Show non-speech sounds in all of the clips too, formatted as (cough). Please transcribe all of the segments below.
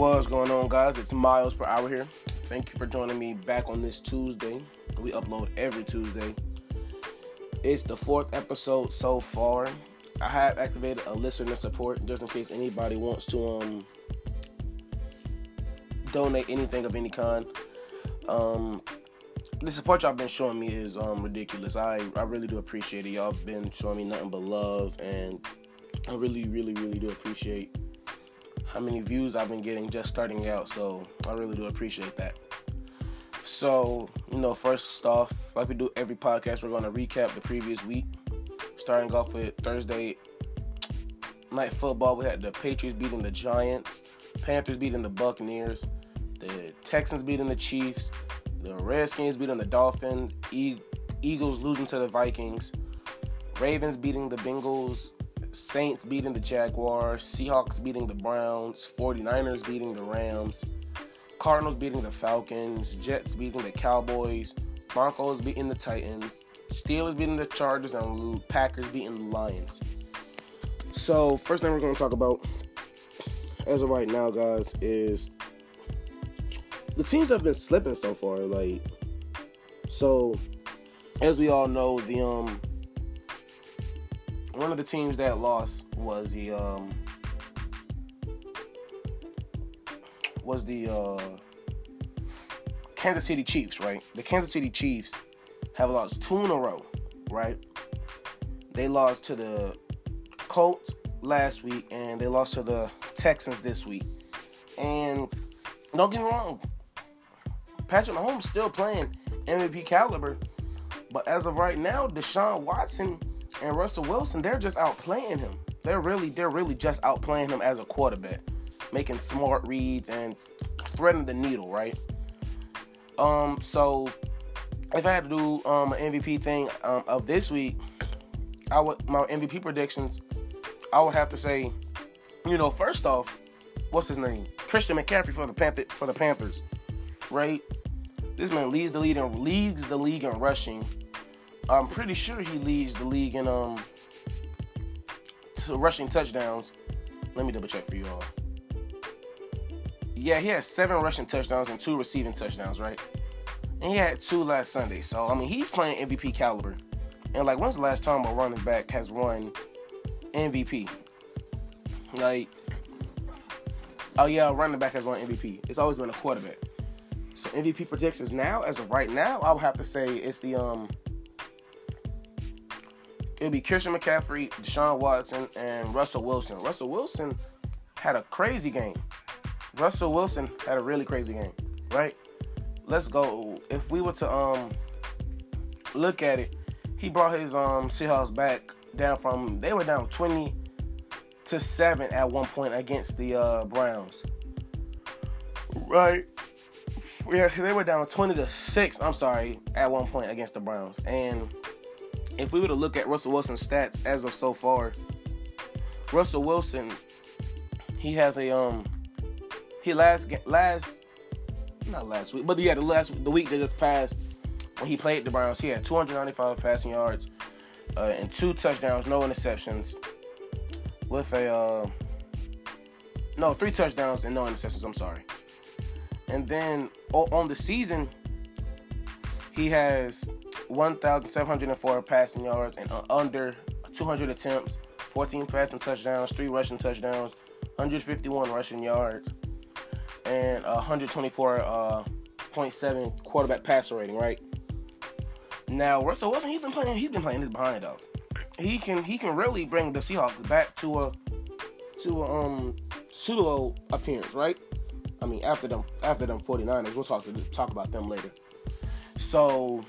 What's going on, guys? It's Myles per hour here. Thank you for joining me back on this Tuesday. We upload every Tuesday. It's the fourth episode so far. I have activated a listener support just in case anybody wants to um donate anything of any kind. Um, the support y'all been showing me is um ridiculous. I I really do appreciate it. Y'all been showing me nothing but love, and I really, really, really do appreciate how many views I've been getting just starting out. So I really do appreciate that. So you know, first off, like we do every podcast, we're gonna recap the previous week. Starting off with Thursday night football, we had the Patriots beating the Giants, Panthers beating the Buccaneers, the Texans beating the Chiefs, the Redskins beating the Dolphins, Eagles losing to the Vikings, Ravens beating the Bengals, Saints beating the Jaguars, Seahawks beating the Browns, 49ers beating the Rams, Cardinals beating the Falcons, Jets beating the Cowboys, Broncos beating the Titans, Steelers beating the Chargers, and Packers beating the Lions. So, first thing we're going to talk about as of right now, guys, is the teams that have been slipping so far. Like, so as we all know, the um one of the teams that lost was the um was the uh Kansas City Chiefs, right? The Kansas City Chiefs have lost two in a row, right? They lost to the Colts last week and they lost to the Texans this week. And don't get me wrong, Patrick Mahomes still playing MVP caliber, but as of right now, Deshaun Watson and Russell Wilson, they're just outplaying him. They're really, they're really just outplaying him as a quarterback, making smart reads and threading the needle, right? Um, so if I had to do um an MVP thing um, of this week, I would my MVP predictions. I would have to say, you know, first off, what's his name? Christian McCaffrey for the Panther for the Panthers, right? This man leads the league in leads the league in rushing. I'm pretty sure he leads the league in um to rushing touchdowns. Let me double check for you all. Yeah, he has seven rushing touchdowns and two receiving touchdowns, right? And he had two last Sunday. So I mean, he's playing MVP caliber. And like, when's the last time a running back has won MVP? Like, oh yeah, a running back has won MVP. It's always been a quarterback. So MVP predictions now, as of right now, I would have to say it's the um it'll be Christian McCaffrey, Deshaun Watson, and Russell Wilson. Russell Wilson had a crazy game. Russell Wilson had a really crazy game, right? Let's go. If we were to um look at it, he brought his um Seahawks back down from they were down 20 to 7 at one point against the uh Browns. Right. Yeah, they were down 20 to 6, I'm sorry, at one point against the Browns. And if we were to look at Russell Wilson's stats as of so far, Russell Wilson, he has a um, he last last not last week, but yeah, the last the week that just passed when he played the Browns, he had 295 passing yards uh, and two touchdowns, no interceptions, with a uh, no three touchdowns and no interceptions. I'm sorry. And then on the season, he has 1,704 passing yards and uh, under 200 attempts, 14 passing touchdowns, 3 rushing touchdowns, 151 rushing yards, and 124.7 uh, quarterback passer rating, right? Now, Russell Wilson, he's been playing, he's been playing his behind off. He can he can really bring the Seahawks back to a to a um pseudo appearance, right? I mean, after them after them 49ers, we'll talk talk about them later. So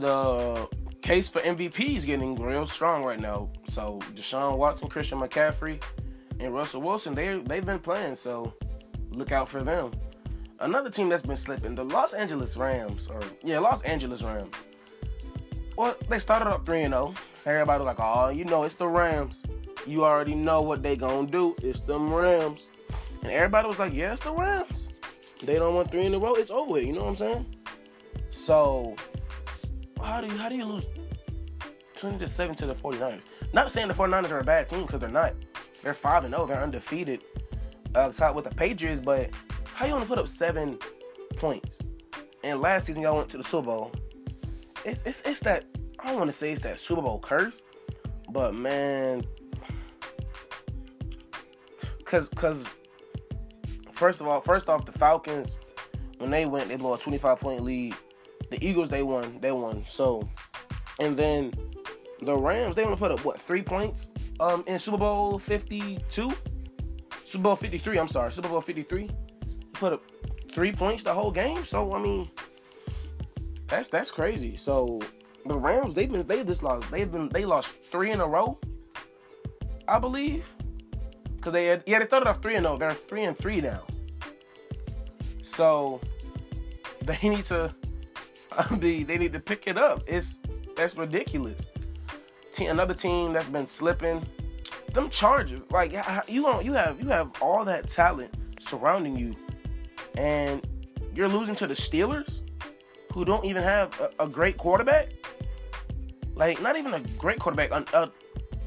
the case for MVP is getting real strong right now. So Deshaun Watson, Christian McCaffrey, and Russell Wilson, they they've been playing. So look out for them. Another team that's been slipping, the Los Angeles Rams, or yeah, Los Angeles Rams. Well, they started up 3 0. Everybody was like, oh, you know, it's the Rams. You already know what they gonna do. It's them Rams. And everybody was like, yeah, it's the Rams. They don't want three in a row. It's over. You know what I'm saying? So how do you how do you lose 20 to 7 to the 49ers? Not saying the 49ers are a bad team because they're not. They're 5 and 0. They're undefeated uh, tied with the Patriots, but how you only put up seven points? And last season y'all went to the Super Bowl. It's it's it's that I don't want to say it's that Super Bowl curse, but man, cause cause first of all, first off, the Falcons when they went, they blew a 25 point lead. The Eagles they won, they won. So, and then the Rams they only put up what three points um in Super Bowl 52, Super Bowl 53. I'm sorry, Super Bowl 53. Put up three points the whole game. So I mean, that's that's crazy. So the Rams they've been they just lost they've been they lost three in a row, I believe. Cause they had, yeah they started off three and zero. They're three and three now. So they need to (laughs) be they need to pick it up. It's that's ridiculous. Team, another team that's been slipping. Them Chargers, like you don't you have you have all that talent surrounding you, and you're losing to the Steelers, who don't even have a, a great quarterback. Like not even a great quarterback. A, a,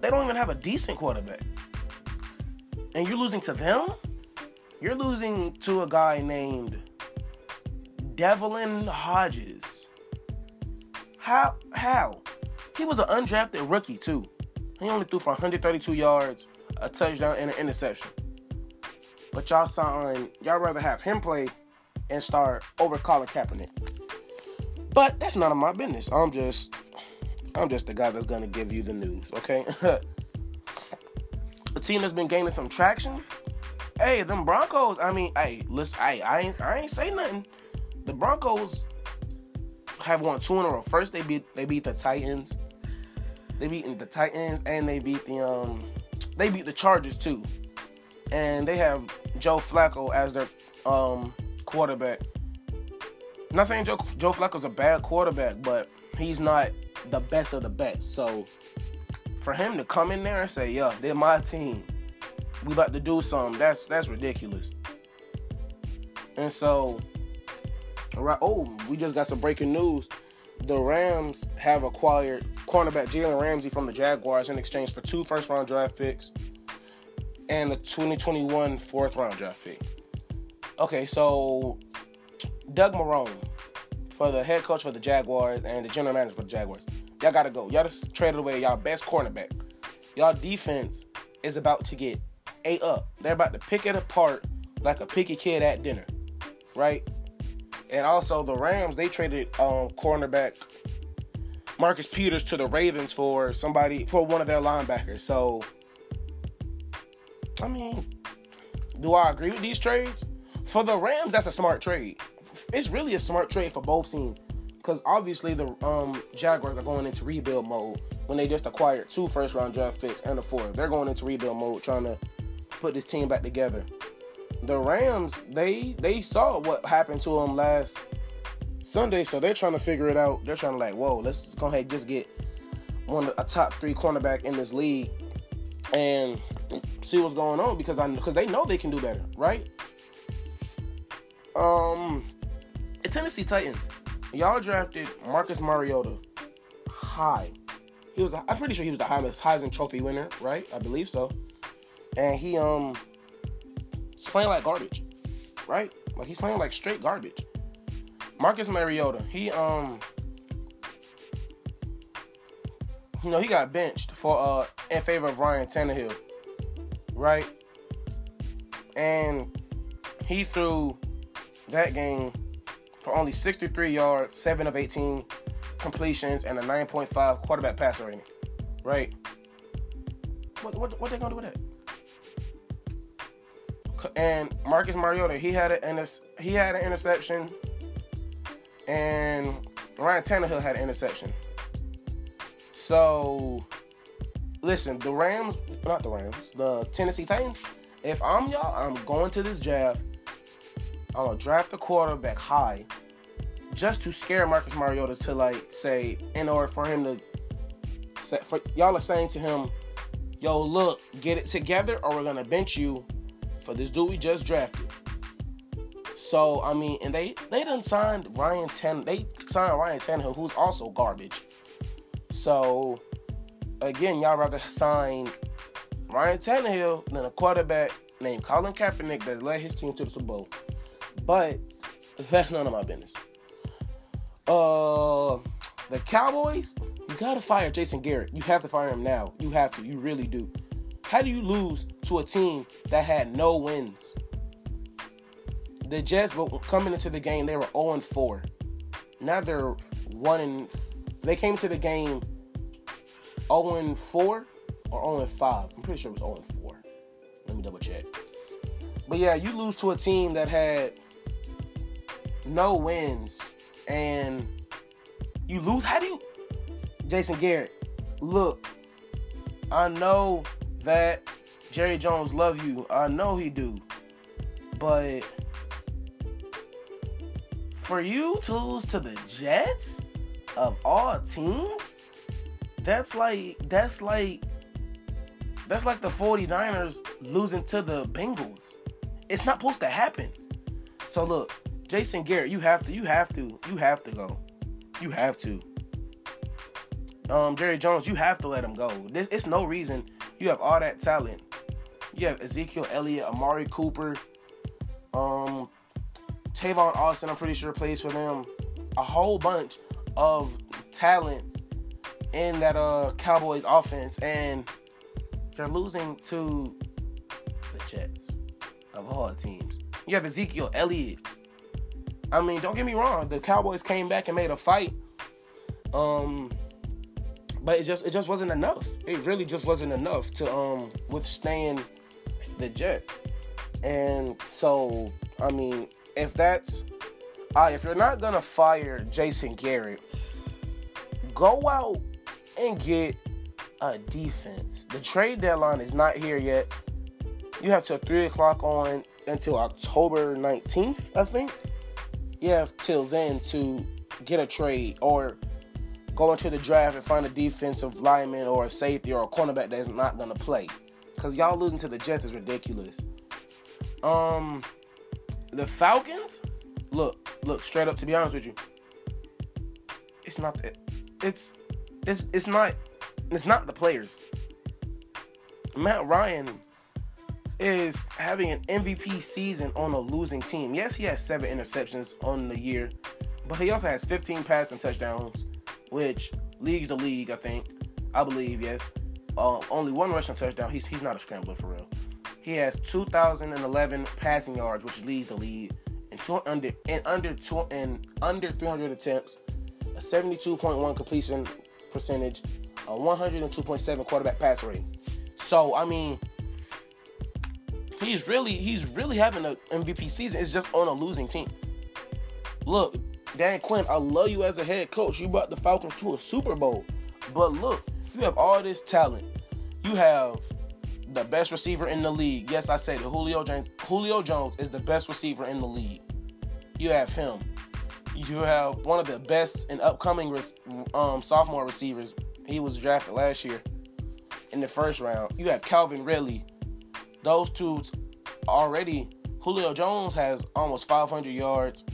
they don't even have a decent quarterback, and you're losing to them. You're losing to a guy named Devlin Hodges. How? How? He was an undrafted rookie too. He only threw for 132 yards, a touchdown, and an interception. But y'all signed, y'all rather have him play and start over Colin Kaepernick. But that's none of my business. I'm just, I'm just the guy that's gonna give you the news, okay? (laughs) a team that's been gaining some traction. Hey, them Broncos. I mean, hey, listen, hey, I ain't, I ain't say nothing. The Broncos have won two in a row. First, they beat, they beat the Titans. They beat the Titans and they beat the um they beat the Chargers too. And they have Joe Flacco as their um quarterback. I'm not saying Joe Joe Flacco's a bad quarterback, but he's not the best of the best. So for him to come in there and say, "Yo, they're my team. We about to do something." That's that's ridiculous. And so, Oh, we just got some breaking news the Rams have acquired cornerback Jalen Ramsey from the Jaguars in exchange for two first round draft picks and a 2021 fourth round draft pick. Okay, so Doug Marrone for the head coach for the Jaguars and the general manager for the Jaguars. Y'all gotta go. Y'all just traded away y'all best cornerback. Y'all defense is about to get a up. They're about to pick it apart like a picky kid at dinner, right? And also the Rams, they traded um, cornerback Marcus Peters to the Ravens for somebody for one of their linebackers. So I mean, do I agree with these trades? For the Rams, that's a smart trade. It's really a smart trade for both teams. Because obviously the um, Jaguars are going into rebuild mode when they just acquired two first round draft picks and a fourth. They're going into rebuild mode trying to put this team back together the Rams they they saw what happened to them last Sunday, so they're trying to figure it out. They're trying to like, whoa, let's go ahead and just get one a top three cornerback in this league and see what's going on because I because they know they can do better, right? Um, the Tennessee Titans, y'all drafted Marcus Mariota high. He was I'm pretty sure he was the Heisman Trophy winner, right? I believe so. And he um He's playing like garbage, right? Like he's playing like straight garbage. Marcus Mariota, he um, you know, he got benched for uh in favor of Ryan Tannehill, right? And he threw that game for only 63 yards, 7 of 18 completions, and a 9.5 quarterback passer rating, right? What, what, what they gonna do with that? And Marcus Mariota, he had an he had an interception, and Ryan Tannehill had an interception. So, listen, the Rams, not the Rams, the Tennessee Titans. If I'm y'all, I'm going to this draft. I'm gonna draft the quarterback high, just to scare Marcus Mariota to like say, in order for him to, for y'all are saying to him, "Yo, look, get it together, or we're gonna bench you for this dude we just drafted. So I mean, and they they done signed Ryan Ten. They signed Ryan Tannehill, who's also garbage. So again, y'all rather sign Ryan Tannehill than a quarterback named Colin Kaepernick that led his team to the Super Bowl. But that's none of my business. Uh, the Cowboys, you gotta fire Jason Garrett. You have to fire him now. You have to. You really do. How do you lose to a team that had no wins? The Jets, were coming into the game, they were 0 4. Now they're one and they came to the game 0 4 or 0 5. I'm pretty sure it was 0 4. Let me double check. But yeah, you lose to a team that had no wins and you lose. How do you Jason Garrett, look, I know that Jerry Jones love you. I know he do. But for you to lose to the Jets of all teams, that's like that's like that's like the 49ers losing to the Bengals. It's not supposed to happen. So look, Jason Garrett, you have to, you have to, you have to go. You have to. Um, Jerry Jones, you have to let him go. This, it's no reason you have all that talent. You have Ezekiel Elliott, Amari Cooper, um, Tavon Austin, I'm pretty sure plays for them. A whole bunch of talent in that uh Cowboys offense, and they're losing to the Jets of all teams. You have Ezekiel Elliott. I mean, don't get me wrong, the Cowboys came back and made a fight. Um, but it just it just wasn't enough. It really just wasn't enough to um withstand the Jets. And so, I mean, if that's uh, if you're not gonna fire Jason Garrett, go out and get a defense. The trade deadline is not here yet. You have till three o'clock on until October 19th, I think. You have till then to get a trade or go into the draft and find a defensive lineman or a safety or a cornerback that's not gonna play. Cause y'all losing to the Jets is ridiculous. Um, the Falcons. Look, look straight up. To be honest with you, it's not. It's it's it's not. It's not the players. Matt Ryan is having an MVP season on a losing team. Yes, he has seven interceptions on the year, but he also has 15 passing touchdowns, which leads the league, I think. I believe, yes. Uh, only one rushing touchdown. He's he's not a scrambler for real. He has 2,011 passing yards, which leads the league, and two under and under two and under 300 attempts, a 72.1 completion percentage, a 102.7 quarterback pass rating. So I mean, he's really he's really having an MVP season. It's just on a losing team. Look, Dan Quinn, I love you as a head coach. You brought the Falcons to a Super Bowl, but look, you have all this talent. You have the best receiver in the league. Yes, I said it. Julio Jones. Julio Jones is the best receiver in the league. You have him. You have one of the best and upcoming um, sophomore receivers. He was drafted last year in the first round. You have Calvin Ridley. Those two already. Julio Jones has almost 500 yards,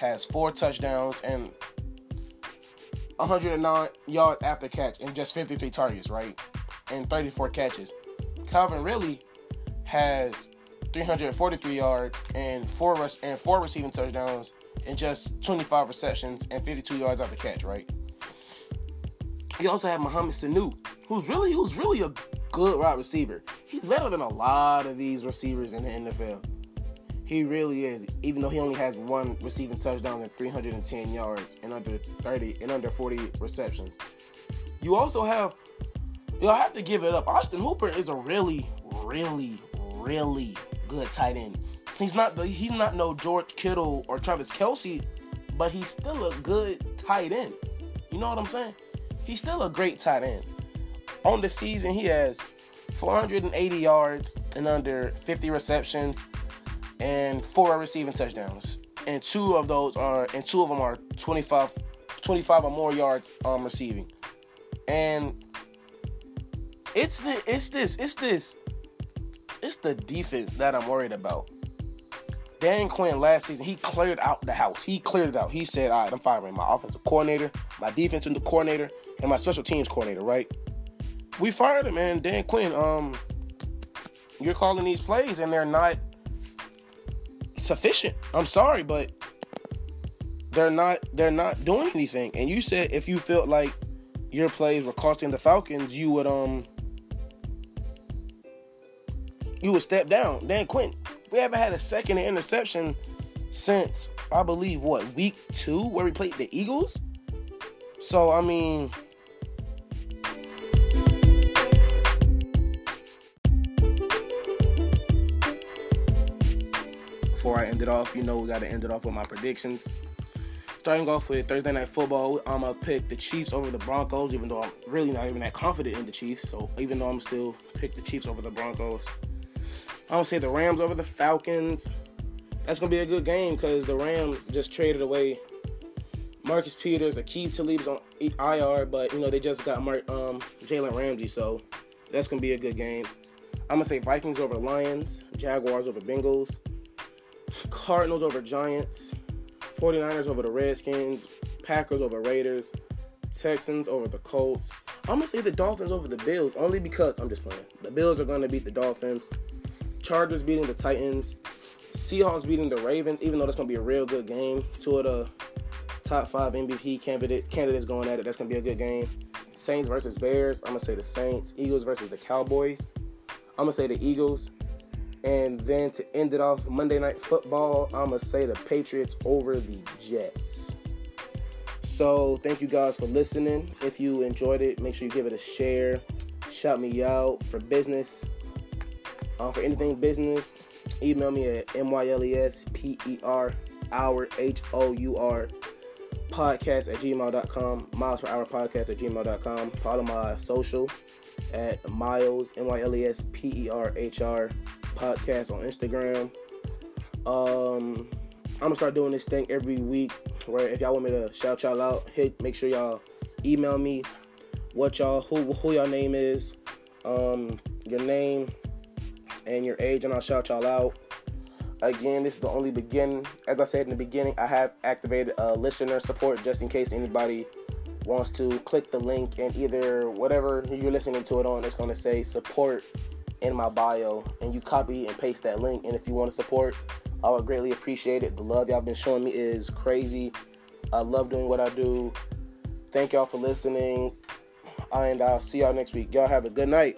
has four touchdowns, and 109 yards after catch, and just 53 targets, right? And 34 catches. Calvin Ridley has 343 yards and four and four receiving touchdowns and just 25 receptions and 52 yards after catch, right? You also have Mohamed Sanu, who's really who's really a good wide receiver. He's better than a lot of these receivers in the NFL. He really is, even though he only has one receiving touchdown and 310 yards and under 30 and under 40 receptions. You also have Y'all have to give it up. Austin Hooper is a really, really, really good tight end. He's not he's not no George Kittle or Travis Kelce, but he's still a good tight end. You know what I'm saying? He's still a great tight end. On the season, he has 480 yards and under 50 receptions and four receiving touchdowns. And two of those are and two of them are 25 25 or more yards um receiving. And it's the it's this it's this it's the defense that I'm worried about. Dan Quinn last season, he cleared out the house. He cleared it out. He said, all right, I'm firing my offensive coordinator, my defensive coordinator, and my special teams coordinator, right? We fired him, man. Dan Quinn, um, you're calling these plays and they're not sufficient. I'm sorry, but they're not they're not doing anything. And you said if you felt like your plays were costing the Falcons, you would um you would step down. Dan Quinn, we haven't had a second interception since I believe what week two where we played the Eagles. So I mean before I end it off, you know we gotta end it off with my predictions. Starting off with Thursday night football, I'm gonna pick the Chiefs over the Broncos, even though I'm really not even that confident in the Chiefs. So even though I'm still pick the Chiefs over the Broncos, I'm gonna say the Rams over the Falcons. That's gonna be a good game because the Rams just traded away Marcus Peters, Aqib Talib's on IR, but you know they just got Mark, um, Jalen Ramsey, so that's gonna be a good game. I'm gonna say Vikings over Lions, Jaguars over Bengals, Cardinals over Giants, 49ers over the Redskins, Packers over Raiders, Texans over the Colts. I'm gonna say the Dolphins over the Bills only because I'm just playing. The Bills are gonna beat the Dolphins. Chargers beating the Titans. Seahawks beating the Ravens, even though that's gonna be a real good game. Two of the top five MVP candidate candidates going at it. That's gonna be a good game. Saints versus Bears. I'm gonna say the Saints. Eagles versus the Cowboys. I'm gonna say the Eagles. And then to end it off, Monday Night Football, I'm going to say the Patriots over the Jets. So, thank you guys for listening. If you enjoyed it, make sure you give it a share. Shout me out for business. Uh, for anything business, email me at mylesper hour h o u r podcast at gmail.com miles per hour podcast at gmail.com follow my social at miles m-y-l-e-s-p-e-r-h-r podcast on Instagram. Um, I'm gonna start doing this thing every week. Where if y'all want me to shout y'all out, hit make sure y'all email me what y'all who who y'all name is, um, your name and your age, and I'll shout y'all out. Again, this is the only beginning. As I said in the beginning, I have activated a listener support just in case anybody wants to click the link and either whatever you're listening to it on, it's to say support in my bio and you copy and paste that link. And if you want to support, I would greatly appreciate it. The love y'all been showing me is crazy. I love doing what I do. Thank y'all for listening. And I'll see y'all next week. Y'all have a good night.